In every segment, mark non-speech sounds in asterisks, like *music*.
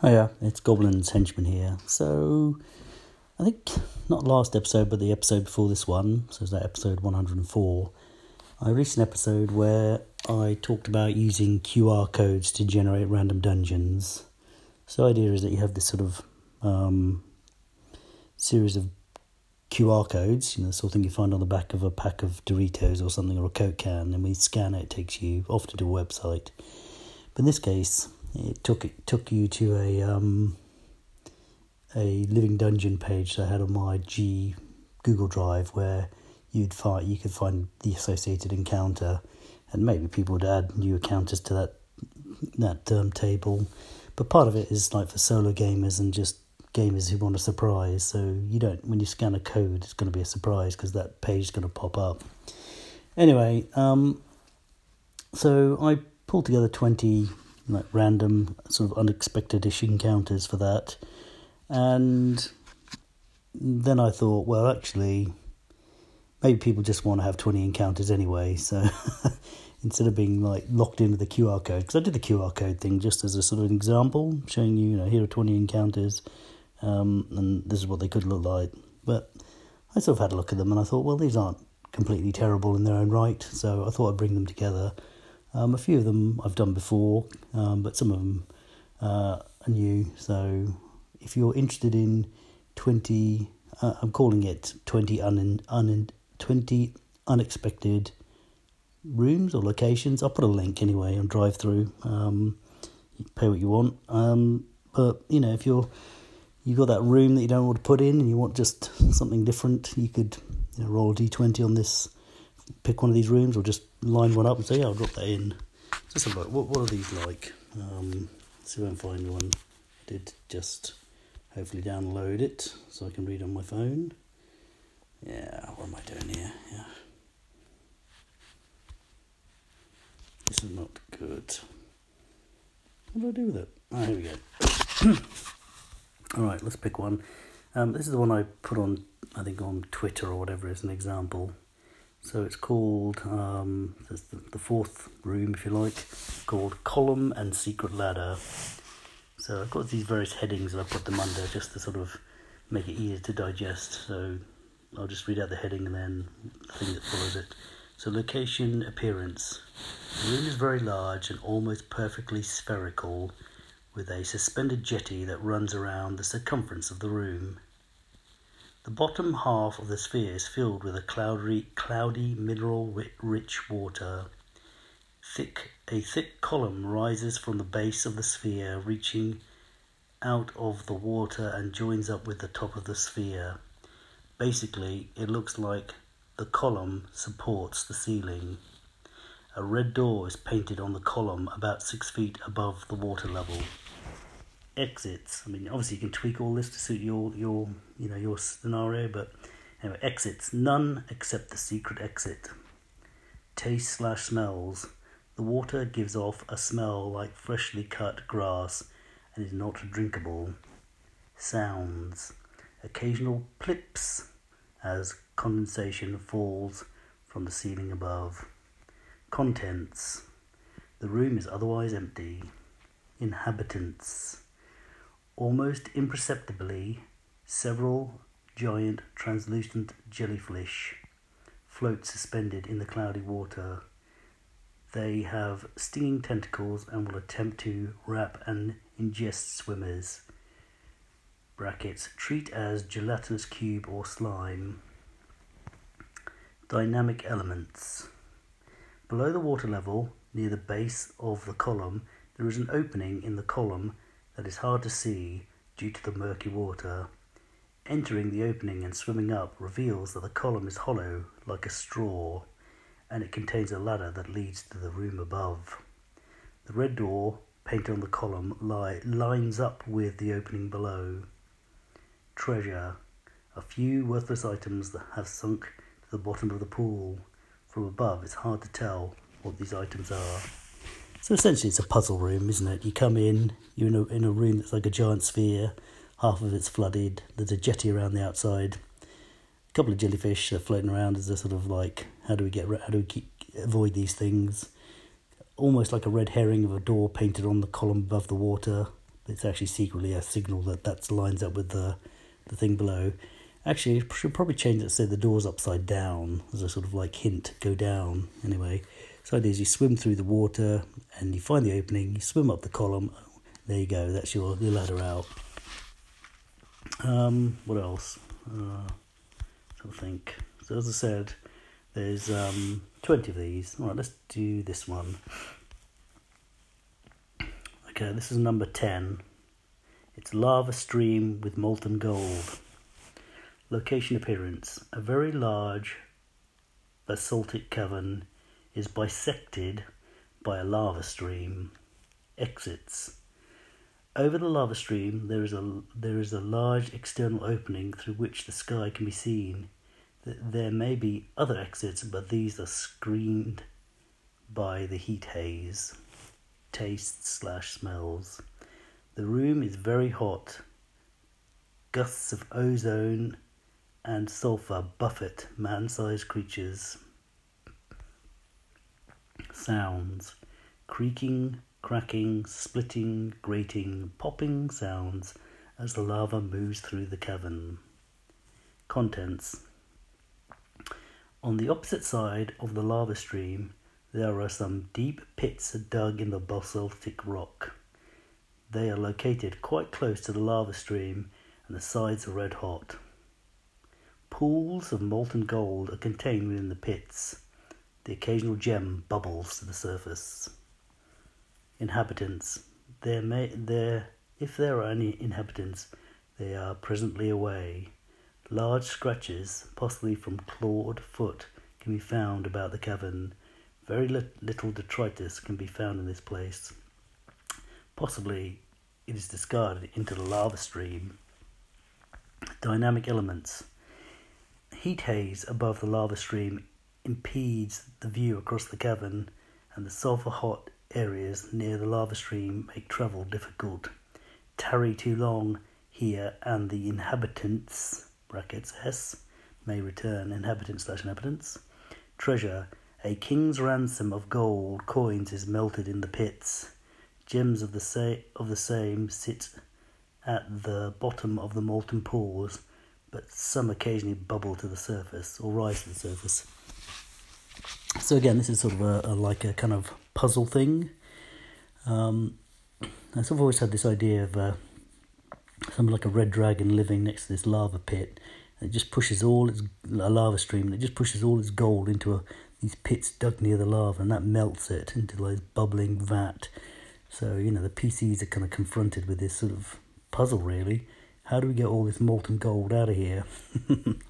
Oh yeah, it's Goblin's Henchman here. So, I think not last episode, but the episode before this one, so it's that episode 104, I released an episode where I talked about using QR codes to generate random dungeons. So, the idea is that you have this sort of um, series of QR codes, you know, the sort of thing you find on the back of a pack of Doritos or something, or a Coke can, and we scan it, it takes you often to a website. But in this case, it took it took you to a um, a living dungeon page that I had on my G Google Drive where you'd find you could find the associated encounter, and maybe people would add new encounters to that that um, table. But part of it is like for solo gamers and just gamers who want a surprise. So you don't when you scan a code, it's going to be a surprise because that page is going to pop up. Anyway, um, so I pulled together twenty like random sort of unexpected ish encounters for that. And then I thought, well, actually, maybe people just want to have 20 encounters anyway. So *laughs* instead of being like locked into the QR code, because I did the QR code thing just as a sort of an example, showing you, you know, here are 20 encounters, um, and this is what they could look like. But I sort of had a look at them and I thought, well, these aren't completely terrible in their own right. So I thought I'd bring them together um, a few of them I've done before, um, but some of them uh, are new. So if you're interested in 20, uh, I'm calling it 20, un, un, 20 unexpected rooms or locations. I'll put a link anyway on DriveThru. Um, pay what you want. Um, but, you know, if you're you've got that room that you don't want to put in and you want just something different, you could you know, roll a d20 on this pick one of these rooms or just line one up and say, yeah, I'll drop that in. Just a look. What, what are these like? Um, see if I can find one. I did just hopefully download it so I can read on my phone. Yeah, what am I doing here? Yeah. This is not good. What do I do with it? Ah, here we go. *coughs* Alright, let's pick one. Um, this is the one I put on, I think, on Twitter or whatever as an example. So it's called um, the fourth room, if you like, called Column and Secret Ladder. So I've got these various headings and I put them under just to sort of make it easier to digest. So I'll just read out the heading and then the thing that follows it. So location appearance. The room is very large and almost perfectly spherical, with a suspended jetty that runs around the circumference of the room. The bottom half of the sphere is filled with a cloudy, cloudy mineral-rich water. Thick, a thick column rises from the base of the sphere, reaching out of the water and joins up with the top of the sphere. Basically, it looks like the column supports the ceiling. A red door is painted on the column about six feet above the water level exits. I mean, obviously you can tweak all this to suit your your you know your scenario, but anyway, exits none except the secret exit. Taste slash smells. The water gives off a smell like freshly cut grass and is not drinkable. Sounds. Occasional plips as condensation falls from the ceiling above. Contents. The room is otherwise empty. Inhabitants. Almost imperceptibly, several giant translucent jellyfish float suspended in the cloudy water. They have stinging tentacles and will attempt to wrap and ingest swimmers. Brackets treat as gelatinous cube or slime. Dynamic elements. Below the water level, near the base of the column, there is an opening in the column that is hard to see due to the murky water. Entering the opening and swimming up reveals that the column is hollow like a straw and it contains a ladder that leads to the room above. The red door, painted on the column, li- lines up with the opening below. Treasure. A few worthless items that have sunk to the bottom of the pool. From above, it's hard to tell what these items are. So essentially, it's a puzzle room, isn't it? You come in, you're in a, in a room that's like a giant sphere, half of it's flooded, there's a jetty around the outside, a couple of jellyfish are floating around as a sort of like, how do we get, how do we keep, avoid these things? Almost like a red herring of a door painted on the column above the water. It's actually secretly a signal that that lines up with the the thing below. Actually, should probably change it so the door's upside down as a sort of like hint. Go down anyway. So idea is you swim through the water and you find the opening. You swim up the column. There you go. That's your, your ladder out. Um, what else? Uh, I think. So as I said, there's um, 20 of these. All right, let's do this one. Okay, this is number 10. It's lava stream with molten gold. Location appearance A very large basaltic cavern is bisected by a lava stream. Exits Over the lava stream there is a there is a large external opening through which the sky can be seen. There may be other exits, but these are screened by the heat haze. Tastes slash smells. The room is very hot. Gusts of ozone and sulfur buffet man sized creatures. Sounds creaking, cracking, splitting, grating, popping sounds as the lava moves through the cavern. Contents On the opposite side of the lava stream, there are some deep pits dug in the basaltic rock. They are located quite close to the lava stream and the sides are red hot. Pools of molten gold are contained within the pits. The occasional gem bubbles to the surface. Inhabitants. There may there if there are any inhabitants, they are presently away. Large scratches, possibly from clawed foot, can be found about the cavern. Very little detritus can be found in this place. Possibly it is discarded into the lava stream. Dynamic elements. Heat haze above the lava stream impedes the view across the cavern, and the sulfur hot areas near the lava stream make travel difficult. Tarry too long here, and the inhabitants brackets S may return inhabitants slash inhabitants. Treasure a king's ransom of gold coins is melted in the pits. Gems of the, sa- of the same sit at the bottom of the molten pools, but some occasionally bubble to the surface or rise to the surface. So again, this is sort of a, a like a kind of puzzle thing. Um, I've always had this idea of uh, something like a red dragon living next to this lava pit. It just pushes all its a lava stream. And it just pushes all its gold into a, these pits dug near the lava, and that melts it into like bubbling vat. So, you know, the PCs are kind of confronted with this sort of puzzle, really. How do we get all this molten gold out of here? *laughs*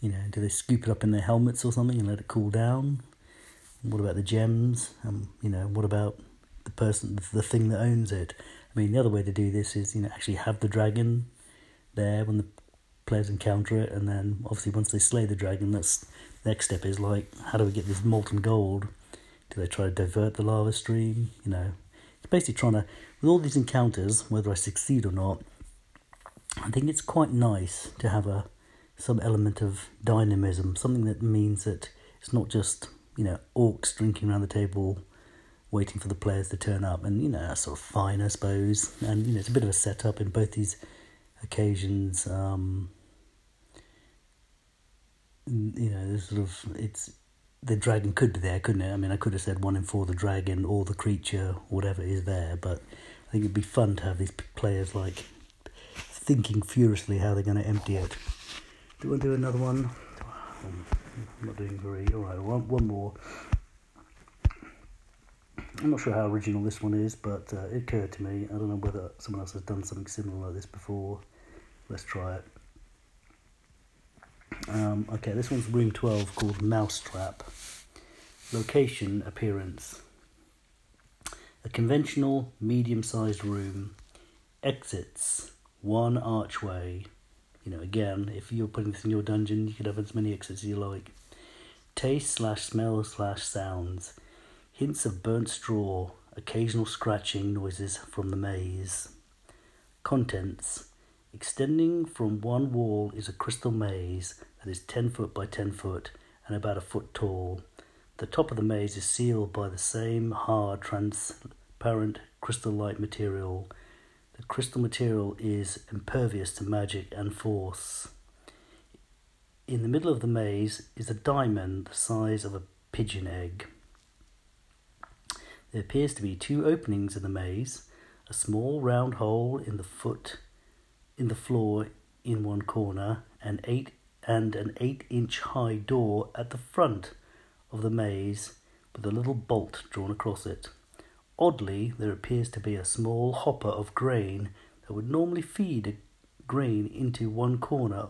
you know, do they scoop it up in their helmets or something and let it cool down? What about the gems? Um, you know, what about the person, the thing that owns it? I mean, the other way to do this is, you know, actually have the dragon there when the players encounter it, and then obviously once they slay the dragon, that's the next step is like, how do we get this molten gold? Do they try to divert the lava stream? You know, it's basically trying to, with all these encounters, whether I succeed or not, I think it's quite nice to have a some element of dynamism, something that means that it's not just you know orcs drinking around the table, waiting for the players to turn up, and you know that's sort of fine, I suppose. And you know it's a bit of a setup in both these occasions. Um, you know, there's sort of it's the dragon could be there, couldn't it? I mean, I could have said one in four the dragon or the creature, whatever is there, but I think it'd be fun to have these players like thinking furiously how they're going to empty it. Do you want to do another one? I'm not doing very. All right, one, one more. I'm not sure how original this one is, but uh, it occurred to me. I don't know whether someone else has done something similar like this before. Let's try it. Um, okay, this one's room 12 called Mousetrap. Location, appearance. A conventional, medium sized room. Exits, one archway. You know, again, if you're putting this in your dungeon, you could have as many exits as you like. Taste slash smell slash sounds. Hints of burnt straw, occasional scratching noises from the maze. Contents Extending from one wall is a crystal maze that is 10 foot by 10 foot and about a foot tall. The top of the maze is sealed by the same hard, transparent crystal like material. The crystal material is impervious to magic and force. In the middle of the maze is a diamond the size of a pigeon egg. There appears to be two openings in the maze, a small round hole in the foot in the floor in one corner and eight and an eight inch high door at the front of the maze with a little bolt drawn across it. Oddly, there appears to be a small hopper of grain that would normally feed grain into one corner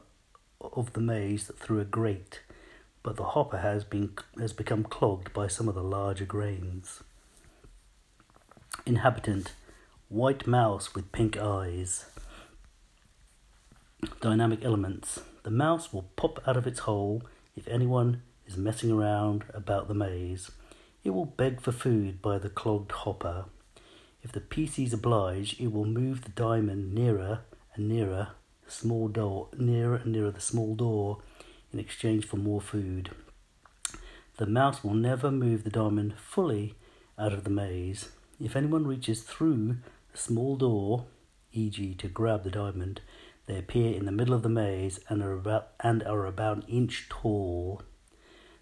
of the maze through a grate, but the hopper has been has become clogged by some of the larger grains. Inhabitant, white mouse with pink eyes. Dynamic elements. The mouse will pop out of its hole if anyone is messing around about the maze. It will beg for food by the clogged hopper. If the PCs oblige, it will move the diamond nearer and nearer the small door, nearer and nearer the small door, in exchange for more food. The mouse will never move the diamond fully out of the maze. If anyone reaches through the small door, e.g., to grab the diamond, they appear in the middle of the maze and are about and are about an inch tall.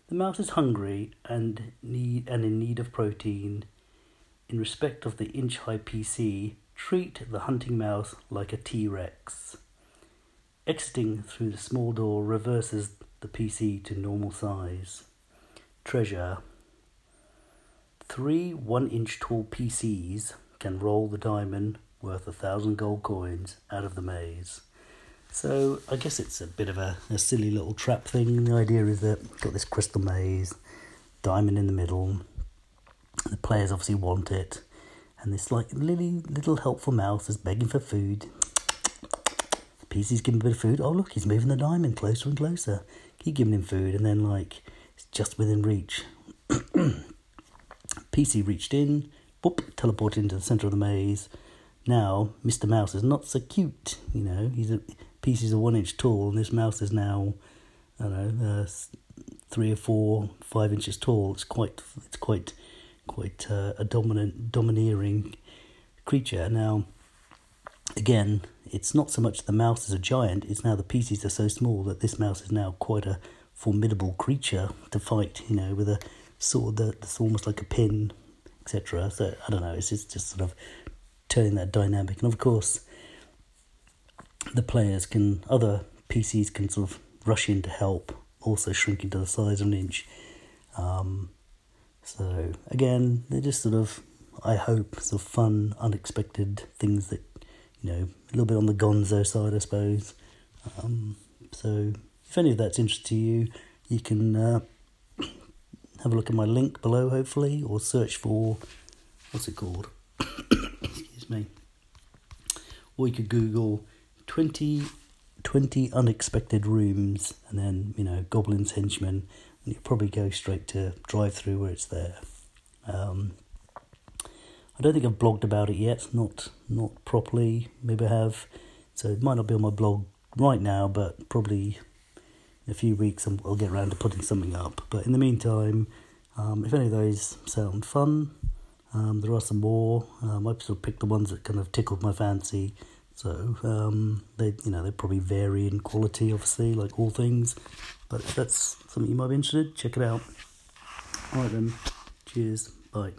The mouse is hungry and need and in need of protein. In respect of the inch high PC, treat the hunting mouse like a T Rex. Exiting through the small door reverses the PC to normal size. Treasure. Three one inch tall PCs can roll the diamond worth a thousand gold coins out of the maze. So I guess it's a bit of a, a silly little trap thing. The idea is that got this crystal maze, diamond in the middle. The players obviously want it, and this like little little helpful mouse is begging for food. PC's giving a bit of food. Oh look, he's moving the diamond closer and closer. Keep giving him food, and then like it's just within reach. *clears throat* PC reached in, boop, teleported into the center of the maze. Now, Mr. Mouse is not so cute, you know. He's a PCs are one inch tall, and this mouse is now, I don't know, uh, three or four, five inches tall. It's quite, it's quite, quite uh, a dominant, domineering creature. Now, again, it's not so much the mouse is a giant; it's now the PCs are so small that this mouse is now quite a formidable creature to fight. You know, with a sword that's almost like a pin, etc. So I don't know. It's just, just sort of turning that dynamic, and of course the players can, other PCs can sort of rush in to help, also shrinking to the size of an inch. Um, so again, they're just sort of, I hope, sort of fun, unexpected things that, you know, a little bit on the gonzo side, I suppose. Um, so if any of that's interesting to you, you can uh, *coughs* have a look at my link below, hopefully, or search for, what's it called? *coughs* Excuse me. Or you could Google 20, 20 unexpected rooms and then, you know, Goblin's Henchman, and you probably go straight to DriveThru where it's there. Um, I don't think I've blogged about it yet, not not properly. Maybe I have, so it might not be on my blog right now, but probably in a few weeks I'll get around to putting something up. But in the meantime, um, if any of those sound fun, um, there are some more. Um, I've sort of picked the ones that kind of tickled my fancy. So um, they, you know, they probably vary in quality, obviously, like all things. But if that's something you might be interested, check it out. All right then. Cheers. Bye.